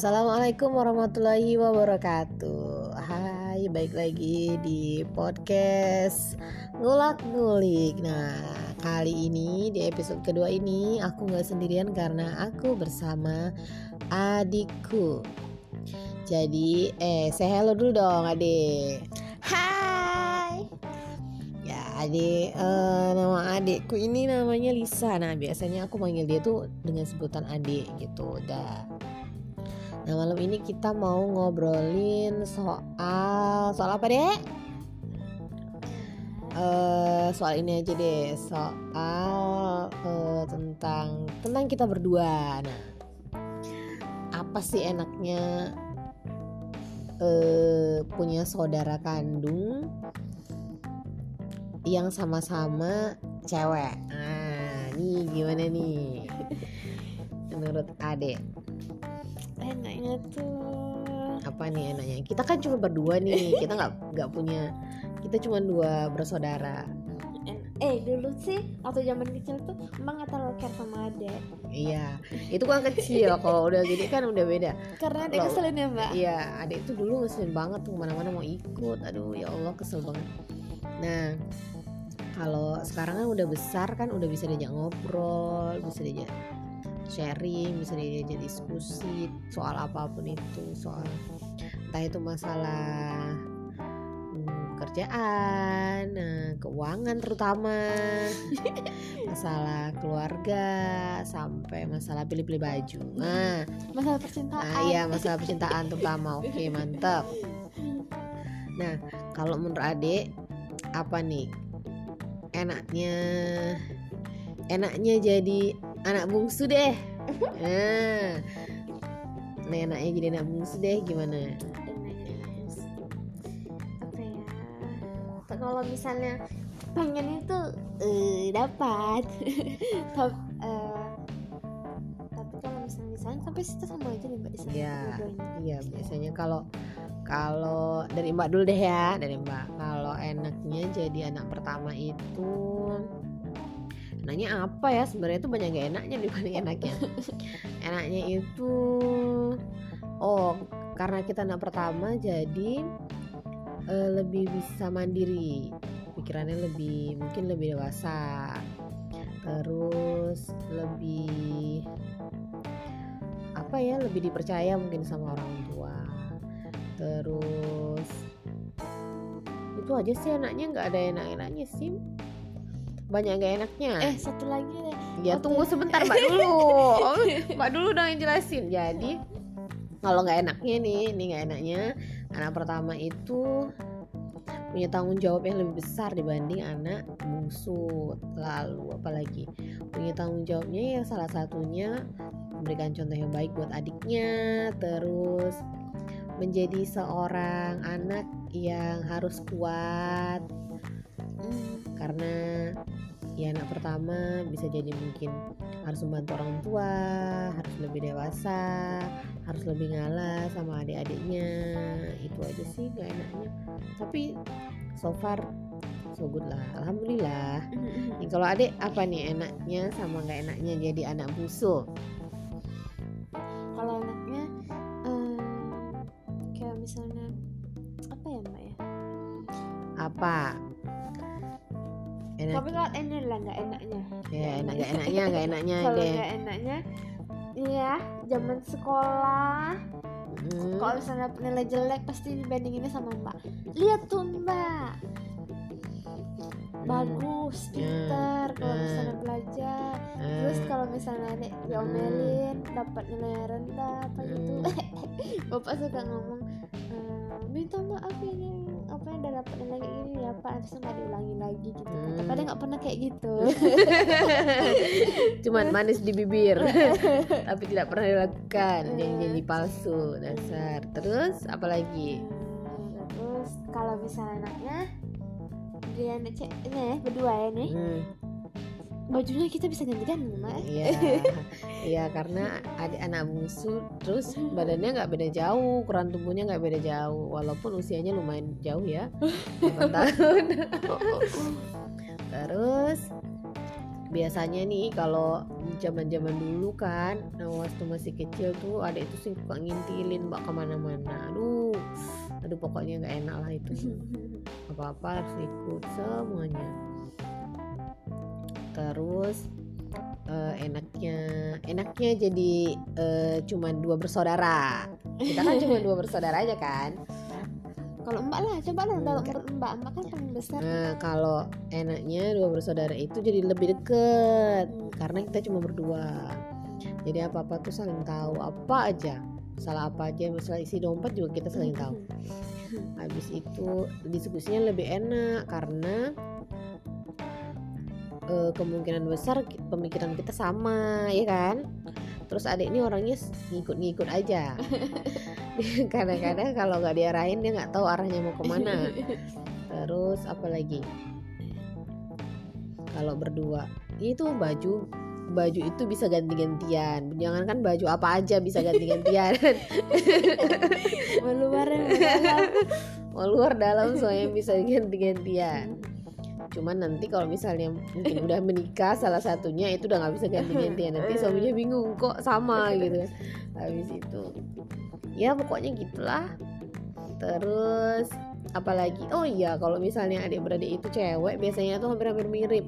Assalamualaikum warahmatullahi wabarakatuh. Hai, baik lagi di podcast Ngulak Ngulik Nah, kali ini di episode kedua ini Aku gak sendirian karena aku bersama adikku. Jadi, eh, say hello dulu dong adik. Hai. Ya, adik, eh, nama adikku ini namanya Lisa. Nah, biasanya aku manggil dia tuh dengan sebutan adik gitu. Udah Nah malam ini kita mau ngobrolin soal soal apa deh? Eh soal ini aja deh soal eh, tentang tentang kita berdua. Nah apa sih enaknya eh punya saudara kandung yang sama-sama cewek? Nah nih gimana nih? Menurut Ade? Enaknya tuh apa nih enaknya? Kita kan cuma berdua nih kita nggak nggak punya kita cuma dua bersaudara. Eh dulu sih waktu zaman kecil tuh emang nggak terlalu care sama adek iya itu kan kecil kalau udah gede kan udah beda. Karena adek keselin ya mbak? iya adik itu dulu ngeselin banget tuh ke mana-mana mau ikut aduh ya allah kesel banget. Nah kalau sekarang kan udah besar kan udah bisa diajak ngobrol bisa diajak sharing bisa diajak diskusi soal apa pun itu soal entah itu masalah hmm, kerjaan nah, keuangan terutama masalah keluarga sampai masalah pilih-pilih baju nah masalah percintaan Nah, iya masalah percintaan terutama. Oke, mantap. Nah, kalau menurut Adik apa nih? Enaknya enaknya jadi anak bungsu deh. Nah, nah enaknya jadi anak bungsu deh gimana? Apa ya kalau misalnya pengen itu eh, dapat tapi eh, tapi kalau misalnya misalnya sampai situ sama aja nih mbak Iya. Iya, biasanya kalau kalau dari Mbak dulu deh ya, dari Mbak. Kalau enaknya jadi anak pertama itu enaknya apa ya? Sebenarnya itu banyak gak enaknya dibanding enaknya. enaknya itu oh, karena kita anak pertama jadi eh, lebih bisa mandiri. Pikirannya lebih mungkin lebih dewasa. Terus lebih apa ya lebih dipercaya mungkin sama orang tua terus itu aja sih enaknya nggak ada enak-enaknya sih banyak gak enaknya. Eh satu lagi deh. Ya waktu- tunggu sebentar mbak dulu. Oh, mbak dulu dong yang jelasin. Jadi kalau nggak enaknya nih ini nggak enaknya anak pertama itu punya tanggung jawab yang lebih besar dibanding anak bungsu lalu apalagi? Punya tanggung jawabnya ya salah satunya memberikan contoh yang baik buat adiknya. Terus menjadi seorang anak yang harus kuat Hmm, karena ya anak pertama bisa jadi mungkin harus membantu orang tua harus lebih dewasa harus lebih ngalah sama adik-adiknya. Itu aja sih gak enaknya. Tapi so far so good lah alhamdulillah. Nih, kalau adik apa nih enaknya sama nggak enaknya jadi anak bungsu? Kalau anaknya eh, kayak misalnya apa ya mbak ya? Apa enak. Tapi kalau ini lah nggak enaknya. Ya enak gak enaknya nggak enaknya kalau nggak enaknya iya zaman sekolah. Hmm, kalau misalnya nilai jelek pasti dibandinginnya sama mbak. Lihat tuh mbak. Hmm, bagus pinter kalau Hmm. misalnya belajar. Terus hmm. kalau misalnya nek diomelin dapat nilai rendah apa gitu. Hmm. bapak suka ngomong "Eh, minta maaf ini apa yang udah dapat nilai kayak gini ya pak? Harusnya nggak diulangi lagi gitu. Kan Hmm. tapi dia nggak pernah kayak gitu? Cuman manis di bibir. Tapi tidak pernah dilakukan. Hmm. janji-janji palsu dasar. Terus apalagi Hmm, terus kalau misalnya anaknya dia anak cek nih berdua ya nih. Hmm, bajunya kita bisa ganti-ganti mbak iya. Iya karena adik anak bungsu terus badannya nggak beda jauh ukuran tubuhnya nggak beda jauh walaupun usianya lumayan jauh ya 8 tahun. Terus biasanya nih kalau zaman-zaman dulu kan nah waktu masih kecil tuh ada itu sih suka ngintilin mbak ke mana-mana. Aduh aduh pokoknya nggak enak lah itu. Apa-apa harus ikut semuanya terus eh, enaknya enaknya jadi eh, cuman dua bersaudara. Kita kan cuma dua bersaudara aja kan. Kalau mbak lah coba lah kalau mbak mbak kan paling besar. Nah kalau enaknya dua bersaudara itu jadi lebih deket karena kita cuma berdua. Jadi apa apa tuh saling tahu apa aja. Salah apa aja misalnya isi dompet juga kita saling tahu. Habis itu diskusinya lebih enak karena eh, kemungkinan besar ki- pemikiran kita sama ya kan? Terus adik ini orangnya ngikut-ngikut aja. Kadang-kadang kalau nggak diarahin dia nggak tahu arahnya mau ke mana. Terus apa lagi kalau berdua itu baju baju itu bisa ganti-gantian. Jangankan baju apa aja bisa ganti-gantian. Mau luar mau luar dalam semuanya bisa ganti-gantian cuman nanti kalau misalnya mungkin udah menikah salah satunya itu udah nggak bisa ganti-gantian. Nanti suaminya bingung kok sama? gitu habis itu ya pokoknya gitulah. Terus apalagi? Oh iya kalau misalnya adik-beradik itu cewek biasanya tuh hampir-hampir mirip.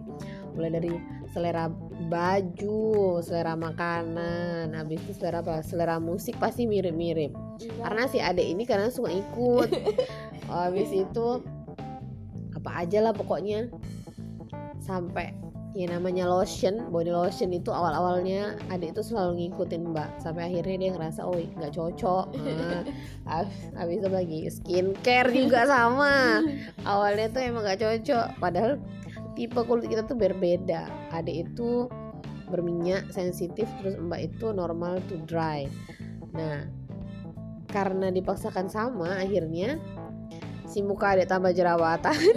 Mulai dari selera baju, selera makanan, habis itu selera apa? Selera musik pasti mirip-mirip. Karena si adik ini kadang suka ikut. Habis itu apa aja lah pokoknya sampai ya namanya lotion, body lotion itu awal-awalnya adik itu selalu ngikutin mbak sampai akhirnya dia ngerasa oh nggak cocok. Nah, habis, habis itu lagi skincare juga sama. Awalnya tuh emang nggak cocok, padahal tipe kulit kita tuh berbeda. Adik itu berminyak sensitif terus mbak itu normal to dry. Nah, karena dipaksakan sama akhirnya si muka adik tambah jerawatan.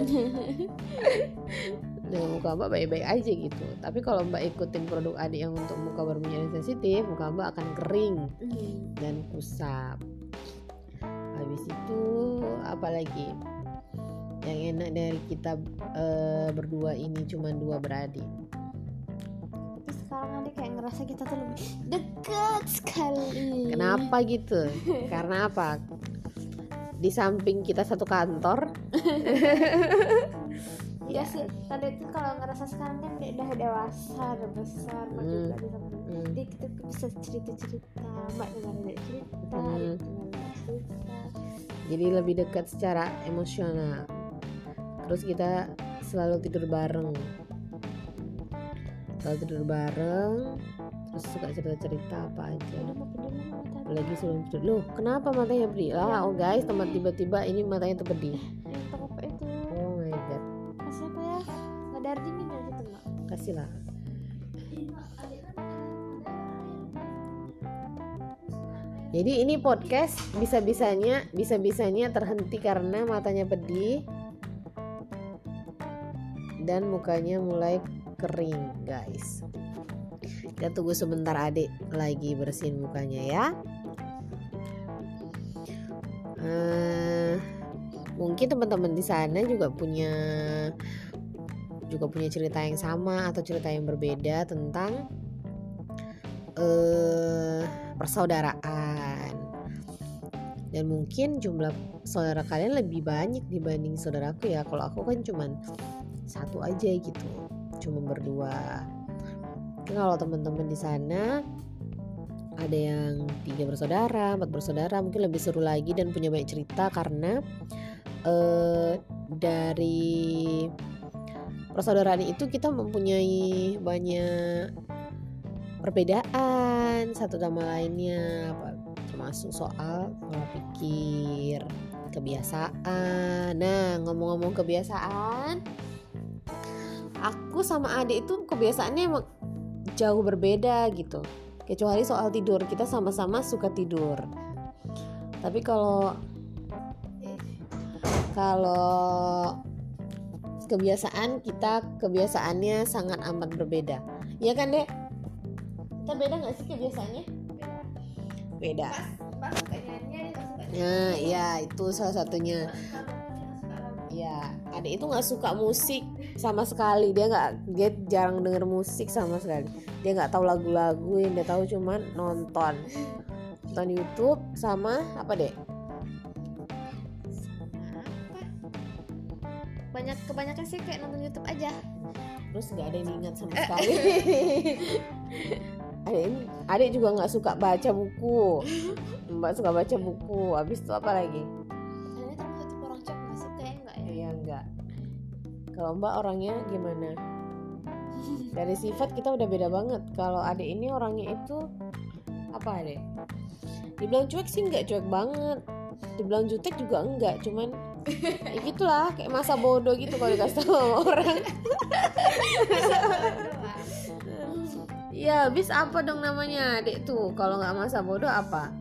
Nah, muka mbak baik-baik aja gitu. Tapi kalau mbak ikutin produk adik yang untuk muka berminyak dan sensitif, muka mbak akan kering dan kusap. Habis itu apalagi yang enak dari kita eh, berdua ini cuma dua beradik. Terus sekarang adik kayak ngerasa kita tuh lebih dekat sekali Kenapa gitu? Karena apa? Di samping kita satu kantor, Iya sih, tadi itu kalau ngerasa sekarang kan udah dewasa, udah besar, mbak Hmm. juga Hmm. Jadi kita bisa cerita-cerita, mbak ada cerita, Hmm. ada cerita. jadi lebih dekat secara emosional. Terus kita selalu tidur bareng, selalu tidur bareng. Terus suka cerita-cerita apa aja. Udah tadi Apalagi sebelum tidur. Loh, kenapa matanya pedih? Lah, oh guys, teman tiba-tiba ini matanya tuh pedih. yang toko itu Oh my god, kasih apa ya? Ada dingin dari situ mbak. kasihlah. Jadi ini podcast bisa-bisanya bisa-bisanya terhenti karena matanya pedih dan mukanya mulai kering, guys. Kita tunggu sebentar adik lagi bersihin mukanya ya. Eh, mungkin teman-teman di sana juga punya juga punya cerita yang sama atau cerita yang berbeda tentang eh persaudaraan. Dan mungkin jumlah saudara kalian lebih banyak dibanding saudaraku ya. Kalau aku kan cuman satu aja gitu cuma berdua kalau teman-teman di sana ada yang tiga bersaudara empat bersaudara mungkin lebih seru lagi dan punya banyak cerita karena eh dari persaudaraan itu kita mempunyai banyak perbedaan satu sama lainnya termasuk soal pola pikir kebiasaan. Nah ngomong-ngomong kebiasaan aku sama adik itu kebiasaannya jauh berbeda gitu. Kecuali soal tidur kita sama-sama suka tidur. Tapi kalau kalau kebiasaan kita kebiasaannya sangat amat berbeda. Iya kan dek? Kita beda nggak sih kebiasaannya? Beda. Nggak suka nah ya itu salah satunya. Ya adik itu nggak suka musik sama sekali. Dia nggak dia jarang denger musik sama sekali. Dia nggak tahu lagu-lagu yang dia tahu cuman nonton. Nonton YouTube sama apa deh banyak kebanyakan sih kayak nonton YouTube aja. Terus nggak ada yang ingat sama sekali. Adik adik juga nggak suka baca buku. Mbak suka baca buku. Habis itu apa lagi kalau mbak orangnya gimana? Dari sifat kita udah beda banget. Kalau adik ini orangnya itu apa adik? Dibilang cuek sih nggak cuek banget. Dibilang jutek juga enggak cuman ya gitulah kayak masa bodoh gitu kalau dikasih tahu sama orang. Ya habis apa dong namanya adik tuh? Kalau nggak masa bodoh apa?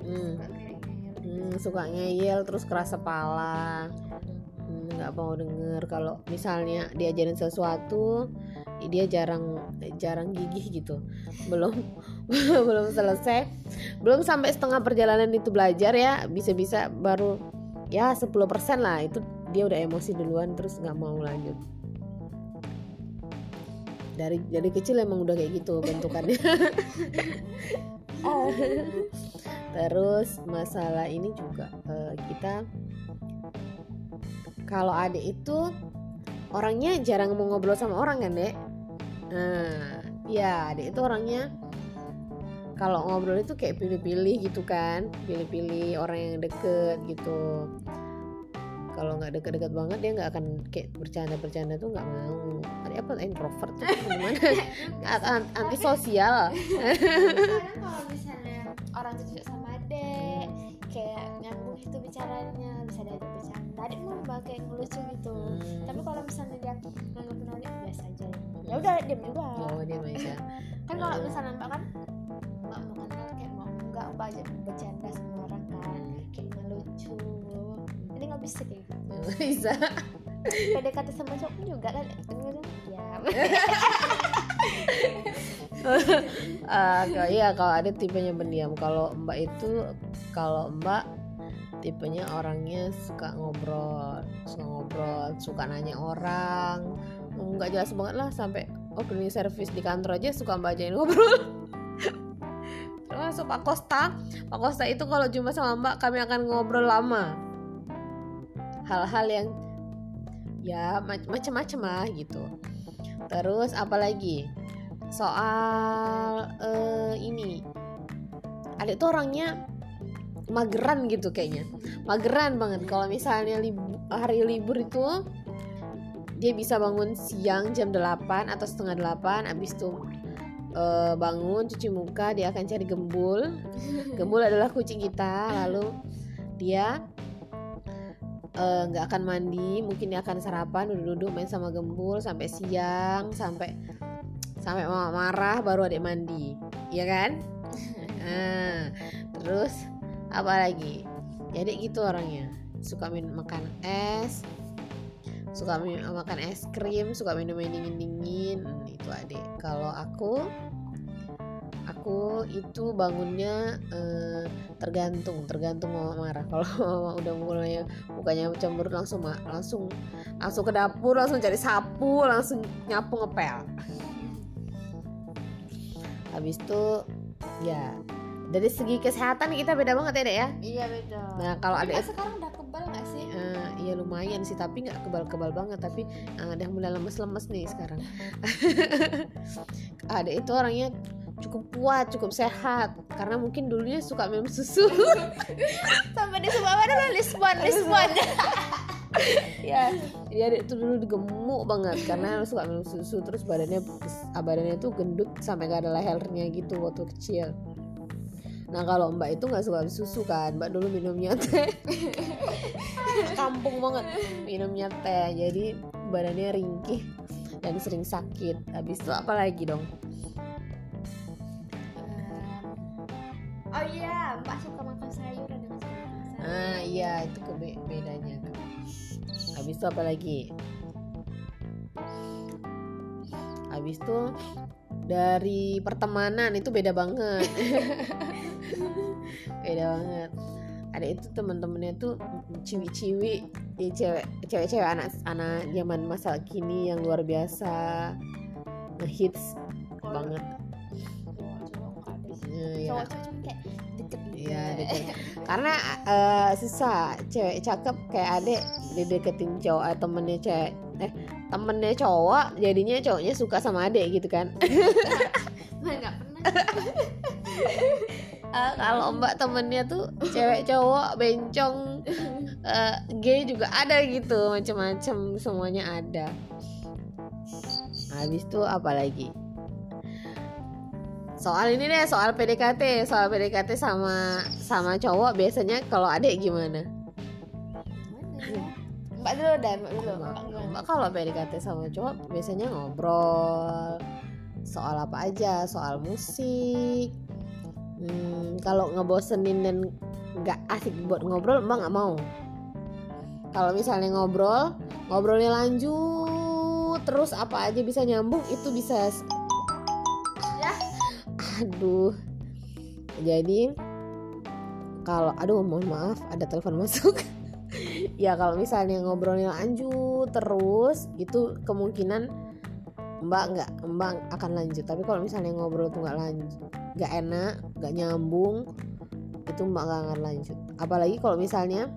Hmm. Hmm, suka ngeyel terus keras kepala nggak mau denger. Kalau misalnya diajarin sesuatu dia jarang jarang gigih gitu. Belum belum selesai. Belum sampai setengah perjalanan itu belajar ya. Bisa-bisa baru ya 10% lah. Itu dia udah emosi duluan terus nggak mau lanjut. Dari dari kecil emang udah kayak gitu bentukannya. Terus masalah ini juga eh, kita kalau adik itu orangnya jarang mau ngobrol sama orang kan dek? Nah ya adik itu orangnya kalau ngobrol itu kayak pilih-pilih gitu kan pilih-pilih orang yang deket gitu. Kalau nggak deket-deket banget dia nggak akan kayak bercanda-bercanda tuh nggak mau. Adik apa introvert tuh gimana? An- anti sosial kadang kalau misalnya orang tuh cocok itu bicaranya bisa diajak bercanda. Adek mau mbak kayak ngelucu gitu. Hmm. tapi kalau misalnya dia nganggapin adek biasa aja. Ya udah diam juga oh dia aja. Kan kalau misalnya mbak kan mbak mau kenal kayak mau nggak mbak aja bercanda sama orang kan. Kayak ngelucu jadi nggak bisa kayak gitu. Nggak bisa. PDKT sama cowok juga kan ya Ah, kalau iya kalau ada tipenya pendiam. Kalau mbak itu kalau mbak tipenya orangnya suka ngobrol suka ngobrol suka nanya orang. Nggak jelas banget lah sampai oh cleaning service di kantor aja suka mbak ajain ngobrol. Termasuk Pak Kosta. Pak Kosta itu kalau cuma sama mbak kami akan ngobrol lama. Hal-hal yang ya mac- macem-macem lah gitu. Terus apalagi soal eh, ini. Adik tuh orangnya mageran gitu kayaknya. Mageran banget. Kalau misalnya libu- hari libur itu dia bisa bangun siang jam 8 atau setengah 8 abis itu eh, bangun cuci muka dia akan cari gembul. Gembul adalah kucing kita. Lalu dia eh, nggak akan mandi. Mungkin dia akan sarapan duduk-duduk main sama gembul sampai siang sampai sampai mama marah baru adik mandi. Ya kan? Nah, terus apa lagi jadi gitu orangnya. Suka minum makan es suka minum makan es krim suka minum yang dingin dingin itu adik. Kalau aku aku itu bangunnya eh, tergantung tergantung mama marah. Kalau mama udah mulai mukanya cemberut langsung langsung langsung ke dapur langsung cari sapu langsung nyapu ngepel. Habis itu ya dari segi kesehatan kita beda banget ya dek ya? Iya beda. Nah kalau ada sekarang udah kebal nggak sih? Eh, iya lumayan sih tapi nggak kebal-kebal banget. Tapi eh, ada yang mulai lemes-lemes nih sekarang. Ada itu orangnya cukup kuat cukup sehat. Karena mungkin dulunya suka minum susu. Sampai di sebuah mana Lisbon Lisbon. ya dia itu dulu gemuk banget. Karena suka minum susu terus badannya badannya tuh gendut sampai gak ada lehernya gitu waktu kecil nah kalau mbak itu nggak suka susu kan? Mbak dulu minumnya teh. Kampung banget. Minumnya teh. Jadi badannya ringkih dan sering sakit. Habis itu apa lagi dong? Oh iya mbak suka makan sayur ada nggak suka makan sayur. Ah iya itu kebe- bedanya. Habis itu apa lagi? Habis itu dari pertemanan itu beda banget beda banget. Adek itu teman-temannya tuh ciwi-ciwi. Ya cewek cewek-cewek anak anak zaman masa kini yang luar biasa. Ngehits banget. ada Iya, ya. kayak deket gitu. Iya, deket. karena eh, susah. Cewek cakep kayak adek dideketin cowok eh, temennya cewek eh temennya cowok jadinya cowoknya suka sama adek gitu kan. Mah nggak pernah Eh, kalau mbak temennya tuh cewek cowok bencong eh, gay juga ada gitu macam-macam semuanya ada. Habis itu apa lagi? Soal ini deh soal PDKT soal PDKT sama sama cowok biasanya kalau adek gimana? Ya? mbak dulu dah mbak dulu. Mbak, mbak gimana? Mbak kalau PDKT sama cowok biasanya ngobrol soal apa aja, soal musik. Hmm, kalau ngebosenin dan nggak asik buat ngobrol, Mbak nggak mau. Kalau misalnya ngobrol, ngobrolnya lanjut, terus apa aja bisa nyambung, itu bisa. Ya. Aduh. Jadi kalau aduh mohon maaf ada telepon masuk. ya kalau misalnya ngobrolnya lanjut terus itu kemungkinan mbak nggak mbak akan lanjut tapi kalau misalnya ngobrol tuh nggak lanjut nggak enak nggak nyambung itu mbak nggak akan lanjut apalagi kalau misalnya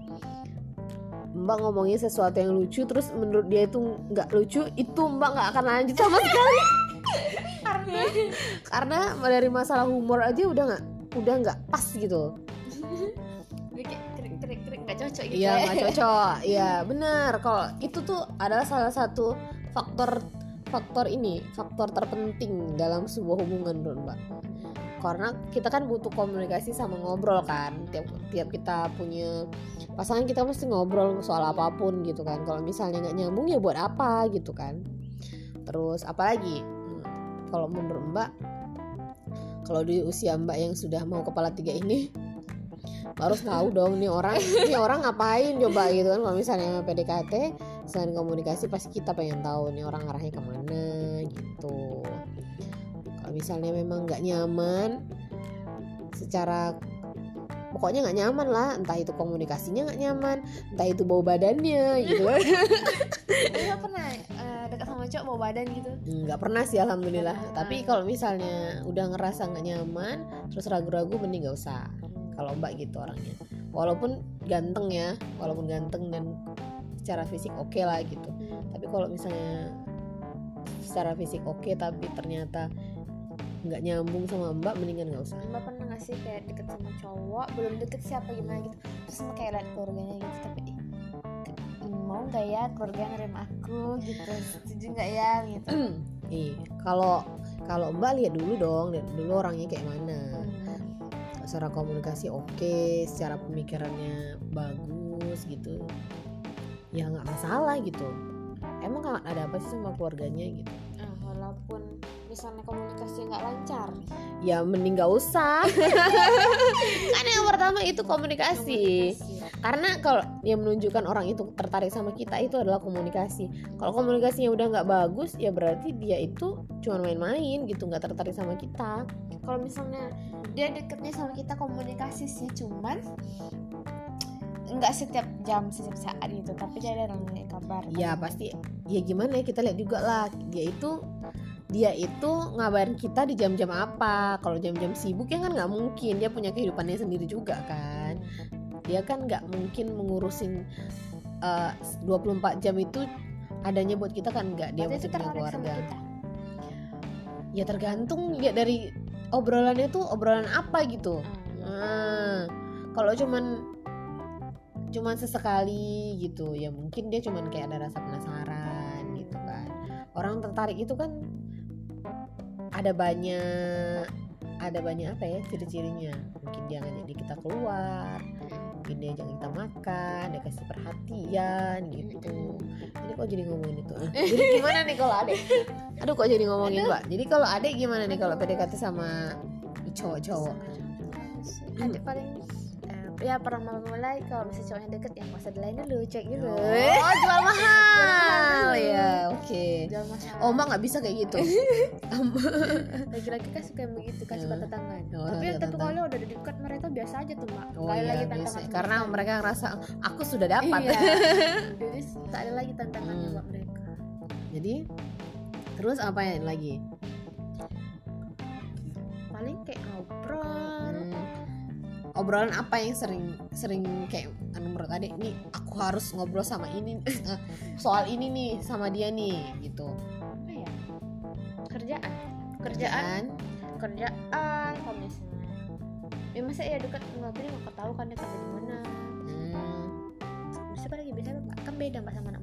mbak ngomongin sesuatu yang lucu terus menurut dia itu nggak lucu itu mbak nggak akan lanjut sama sekali karena karena dari masalah humor aja udah nggak udah nggak pas gitu nggak cocok gitu Iya ya. nggak cocok. Iya benar. Kalau itu tuh adalah salah satu faktor faktor ini faktor terpenting dalam sebuah hubungan menurut mbak. Karena kita kan butuh komunikasi sama ngobrol kan. Tiap tiap kita punya pasangan kita mesti ngobrol soal apa pun gitu kan. Kalau misalnya nggak nyambung ya buat apa gitu kan. Terus apalagi kalau menurut mbak kalau di usia mbak yang sudah mau kepala tiga ini harus tahu dong nih orang nih orang ngapain coba gitu kan kalau misalnya PDKT selain komunikasi pasti kita pengen tahu nih orang arahnya ke mana gitu. Kalau misalnya memang nggak nyaman secara pokoknya nggak nyaman lah. Entah itu komunikasinya nggak nyaman entah itu bau badannya gitu kan. Nggak pernah eh, dekat sama cowok bawa badan gitu? Nggak pernah sih alhamdulillah. Pernah. tapi kalau misalnya udah ngerasa nggak nyaman terus ragu-ragu mending nggak usah. Kalau mbak gitu orangnya. Walaupun ganteng ya walaupun ganteng dan secara fisik oke lah gitu. Tapi kalau misalnya secara fisik oke tapi ternyata nggak nyambung sama mbak mendingan nggak usah. Mbak pernah nggak sih kayak deket sama cowok belum deket siapa gimana gitu terus mbak kayak liat keluarganya gitu tapi mau nggak ya keluarga nerima aku? Gitu setuju nggak ya gitu. Ih kalau kalau mbak lihat dulu dong lihat dulu orangnya kayak mana. Secara komunikasi oke secara pemikirannya bagus gitu ya nggak masalah gitu. Emang nggak ada apa sih sama keluarganya gitu. Ah, walaupun misalnya komunikasi nggak lancar ya mending nggak usah. Kan yang pertama itu komunikasi. Karena kalau yang menunjukkan orang itu tertarik sama kita itu adalah komunikasi. Kalau komunikasinya udah nggak bagus ya berarti dia itu cuma main-main gitu nggak tertarik sama kita. Kalau misalnya dia deketnya sama kita komunikasi sih cuman nggak setiap jam setiap saat gitu tapi dia ada nanya kabar. Ya pasti. Ya gimana ya kita lihat juga lah. Dia itu dia itu ngabarin kita di jam-jam apa. Kalau jam-jam sibuk ya kan nggak mungkin. Dia punya kehidupannya sendiri juga kan. Dia kan nggak mungkin mengurusin eh, 24 jam itu adanya buat kita kan nggak? Dia itu punya keluarga. kita. Ya tergantung ya dari obrolannya tuh obrolan apa gitu. Ah, Nah, kalau cuman cuman sesekali gitu. Ya mungkin dia cuman kayak ada rasa penasaran gitu kan. Orang tertarik itu kan ada banyak ada banyak apa ya ciri-cirinya. Mungkin dia ngajak kita keluar mungkin dia ajak kita makan dia kasih perhatian gitu. Jadi kok jadi ngomongin itu? Ah, jadi gimana nih kalau adek? Aduh kok jadi ngomongin mbak? Jadi kalau adek gimana nih kalau PDKT sama cowok-cowok? Ada paling ya pernah mulai kalau misalnya cowoknya deket yang masa lain dulu cek dulu. Oh jual mahal. ya oke. Jual mahal. Oh mbak nggak bisa kayak gitu? Laki-laki kan suka yang begitu kan suka tantangan Oh, tapi tantangan. kalau udah dekat mereka biasa aja tuh mbak. Oh iya lagi tantangan sama karena mereka ngerasa aku sudah dapat. Iya. Jadi tak ada lagi tantangannya Hmm. buat mereka. Jadi terus apa yang lagi? Paling kayak ngobrol. Obrolan apa yang sering sering kayak anu menurut adik nih aku harus ngobrol sama ini soal ini nih sama dia nih gitu. Apa ya? Kerjaan. Kerjaan? Kerjaan. Kalau misalnya. Ya masa ya dekat nggak tahu kan dia kerja di mana. Hmm. bisa lagi? Biasanya kan beda mbak sama anak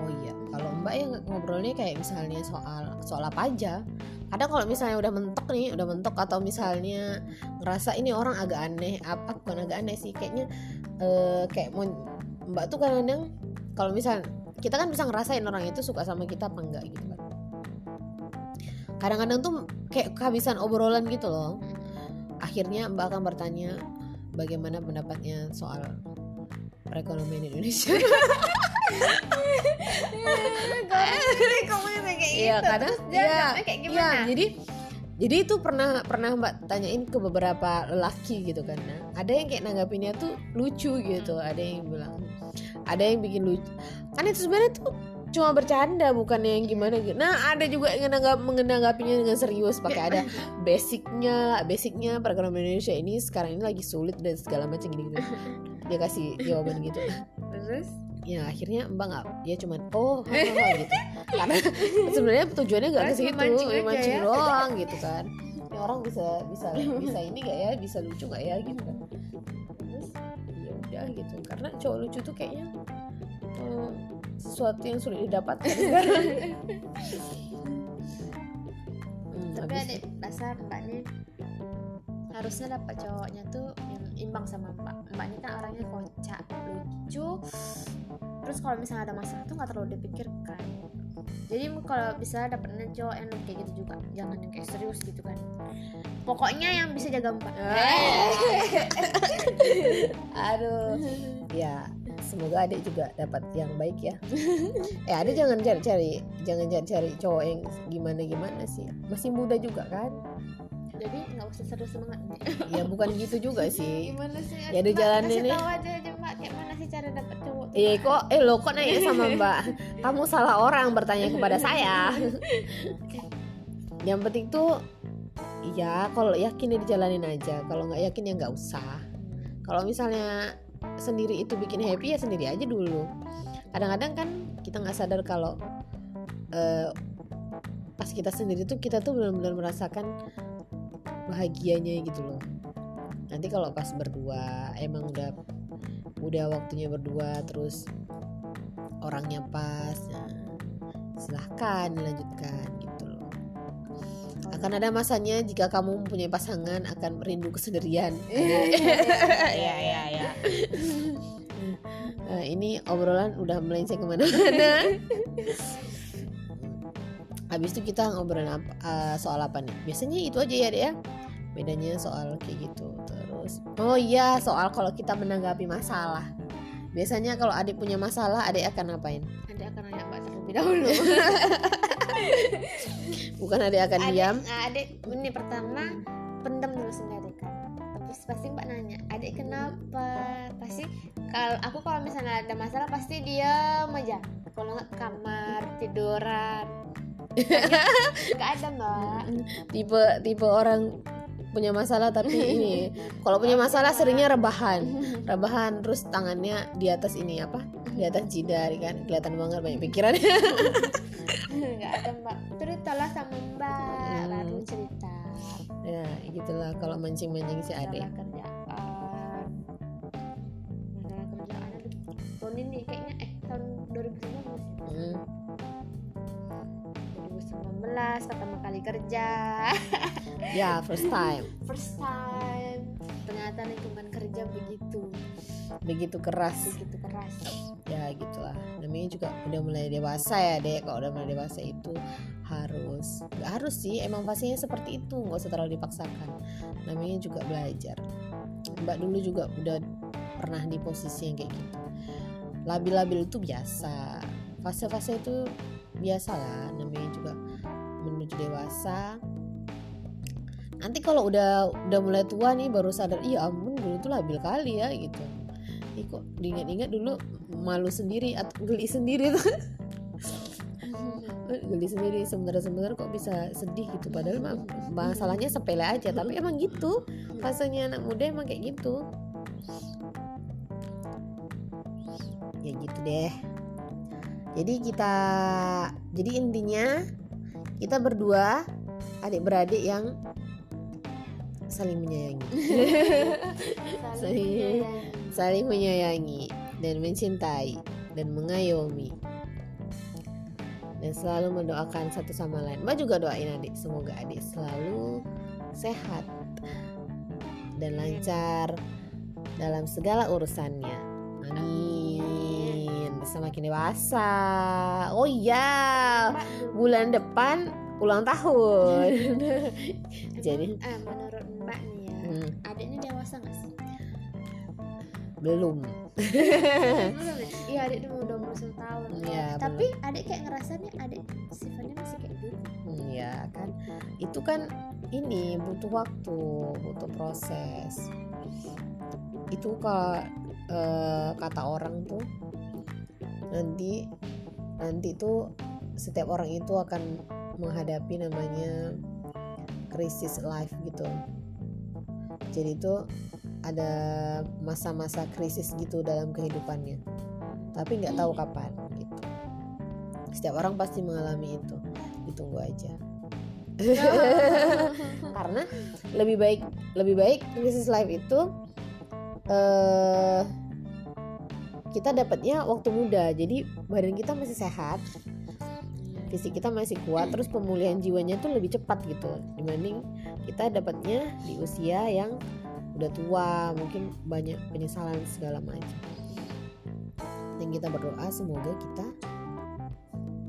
oh iya kalau mbak yang ngobrolnya kayak misalnya soal soal apa aja. Kadang kalau misalnya udah mentok nih udah mentok atau misalnya ngerasa ini orang agak aneh apa bukan agak aneh sih kayaknya eh, kayak mau mbak tuh kadang kalau misal kita kan bisa ngerasain orang itu suka sama kita apa enggak gitu kadang-kadang tuh kayak kehabisan obrolan gitu loh. Akhirnya mbak akan bertanya bagaimana pendapatnya soal perekonomian Indonesia kamu kayak Iya kadang iya kayak iya jadi jadi itu pernah pernah mbak tanyain ke beberapa lelaki gitu kan. Nah, ada yang kayak nanggapinnya tuh lucu gitu ada yang bilang ada yang bikin lucu. Kan itu sebenarnya tuh cuma bercanda bukan yang gimana gitu. Nah ada juga yang menanggap menanggapinya dengan serius pakai ada basicnya basicnya perekonomian Indonesia ini sekarang ini lagi sulit dan segala macam gini gitu dia kasih jawaban gitu. Terus ya akhirnya mbak nggak dia cuman oh hahaha, gitu. Karena sebenarnya tujuannya nggak ke Cuma situ mancing cuma mancing ya. doang gitu kan. Ini orang bisa bisa bisa ini gak ya? Bisa lucu gak ya? Gitu kan. Terus ya udah gitu. Karena cowok lucu tuh kayaknya eh, sesuatu yang sulit didapatkan. Hmm, tapi adik dasar mbaknya harusnya dapat cowoknya tuh imbang sama mbak. Mbaknya kan orangnya kocak lucu. Terus kalau misalnya ada masalah tuh nggak terlalu dipikirkan. Jadi kalau bisa dapetnya cowok yang kayak gitu juga jangan kayak serius gitu kan. Pokoknya yang bisa jaga mbak aduh. Ya semoga adik juga dapat yang baik ya. Eh adik jangan cari-cari jangan cari-cari cowok yang gimana gimana sih. Masih muda juga kan jadi nggak usah serius semangat. Ya bukan gitu juga sih gimana sih. Ya di jalan ini. tahu aja aja mbak kayak mana sih cara dapet cowok eh Mbak? kok eh lo kok nanya sama mbak? Kamu salah orang bertanya kepada saya. Yang penting tuh ya kalau yakin ya dijalanin aja. Kalau nggak yakin ya nggak usah. Kalau misalnya sendiri itu bikin happy ya sendiri aja dulu. Kadang-kadang kan kita nggak sadar kalau eh, pas kita sendiri tuh kita tuh benar-benar merasakan bahagianya gitu loh. Nanti kalau pas berdua emang udah udah waktunya berdua terus orangnya pas nah, silahkan dilanjutkan gitu loh. Akan ada masanya jika kamu mempunyai pasangan akan merindu kesendirian. Ya ya ya Nah, ini obrolan udah melenceng ke mana-mana. Habis itu kita ngobrol apa, eh, soal apa nih? Biasanya itu aja ya deh ya bedanya soal kayak gitu terus oh iya soal kalau kita menanggapi masalah. Biasanya kalau adik punya masalah adik akan ngapain? Nanti akan nanya mbak terlebih dahulu. Bukan adik akan Adik- diam. nah, adik ini pertama pendam dulu sendiri kan. Tapi pasti mbak nanya adik kenapa? Pasti kalau aku kalau misalnya ada masalah pasti diam aja. Kalau nggak kamar tiduran. Nggak ada mbak. Tipe tipe orang punya masalah tapi ini kalau punya masalah seringnya rebahan. Rebahan terus tangannya di atas ini apa? Di atas jidar kan? Kelihatan banget banyak pikiran. Nggak ada mbak. Ceritalah sama mbak Hmm. baru cerita. Ya gitulah. Kalau mancing mancing si adik kerjaan. Masalah kerjaan. Tahun ini kayaknya eh tahun 2019 ya Hmm. 2019 pertama kali kerja ya first time. First time. Ternyata lingkungan kerja begitu. Begitu keras. Begitu keras. Ya gitulah. Namanya juga udah mulai dewasa ya dek. Kalau udah mulai dewasa itu harus nggak harus sih. Emang fasenya seperti itu. Nggak usah terlalu dipaksakan. Namanya juga belajar. Mbak dulu juga udah pernah di posisi yang kayak gitu. Labil-labil itu biasa. Fase-fase itu biasa lah. Namanya juga menuju dewasa nanti kalau udah udah mulai tua nih baru sadar iya ampun dulu tuh labil kali ya gitu. Ih, kok diingat-ingat dulu malu sendiri atau geli sendiri tuh. Geli sendiri sebenarnya kok bisa sedih gitu. Padahal mah masalahnya sepele aja tapi emang gitu. Fasenya anak muda emang kayak gitu. Ya gitu deh. Jadi kita jadi intinya kita berdua adik-beradik yang saling menyayangi Saling saling menyayangi dan mencintai dan mengayomi dan selalu mendoakan satu sama lain. Mbak juga doain adik, semoga adik selalu sehat dan lancar dalam segala urusannya. Amin. Semakin dewasa. Oh iya, bulan depan ulang tahun. Jadi adiknya dewasa nggak sih? belum. Ya? Iya, adik udah udah umur satu tahun. Iya, Tapi adik kayak ngerasanya adik sifatnya masih kayak dulu. Hmm, ya kan itu kan ini butuh waktu butuh proses itu kalau eh, kata orang tuh nanti nanti tuh setiap orang itu akan menghadapi namanya krisis life gitu jadi itu ada masa-masa krisis gitu dalam kehidupannya. Tapi nggak tahu kapan gitu. Setiap orang pasti mengalami itu. Ditunggu aja. Karena lebih baik lebih baik krisis life itu eh kita dapatnya waktu muda. Jadi badan kita masih sehat fisik kita masih kuat terus pemulihan jiwanya tuh lebih cepat gitu dibanding kita dapatnya di usia yang udah tua mungkin banyak penyesalan segala macam dan kita berdoa semoga kita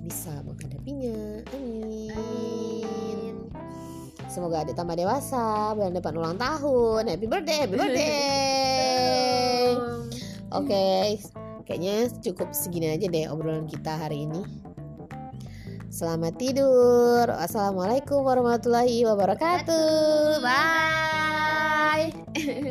bisa menghadapinya amin Amin. Semoga adik tambah dewasa, bulan depan ulang tahun. Happy birthday, happy birthday. Oke, kayaknya cukup segini aja deh obrolan kita hari ini. Selamat tidur. Wassalamualaikum warahmatullahi wabarakatuh. Bye.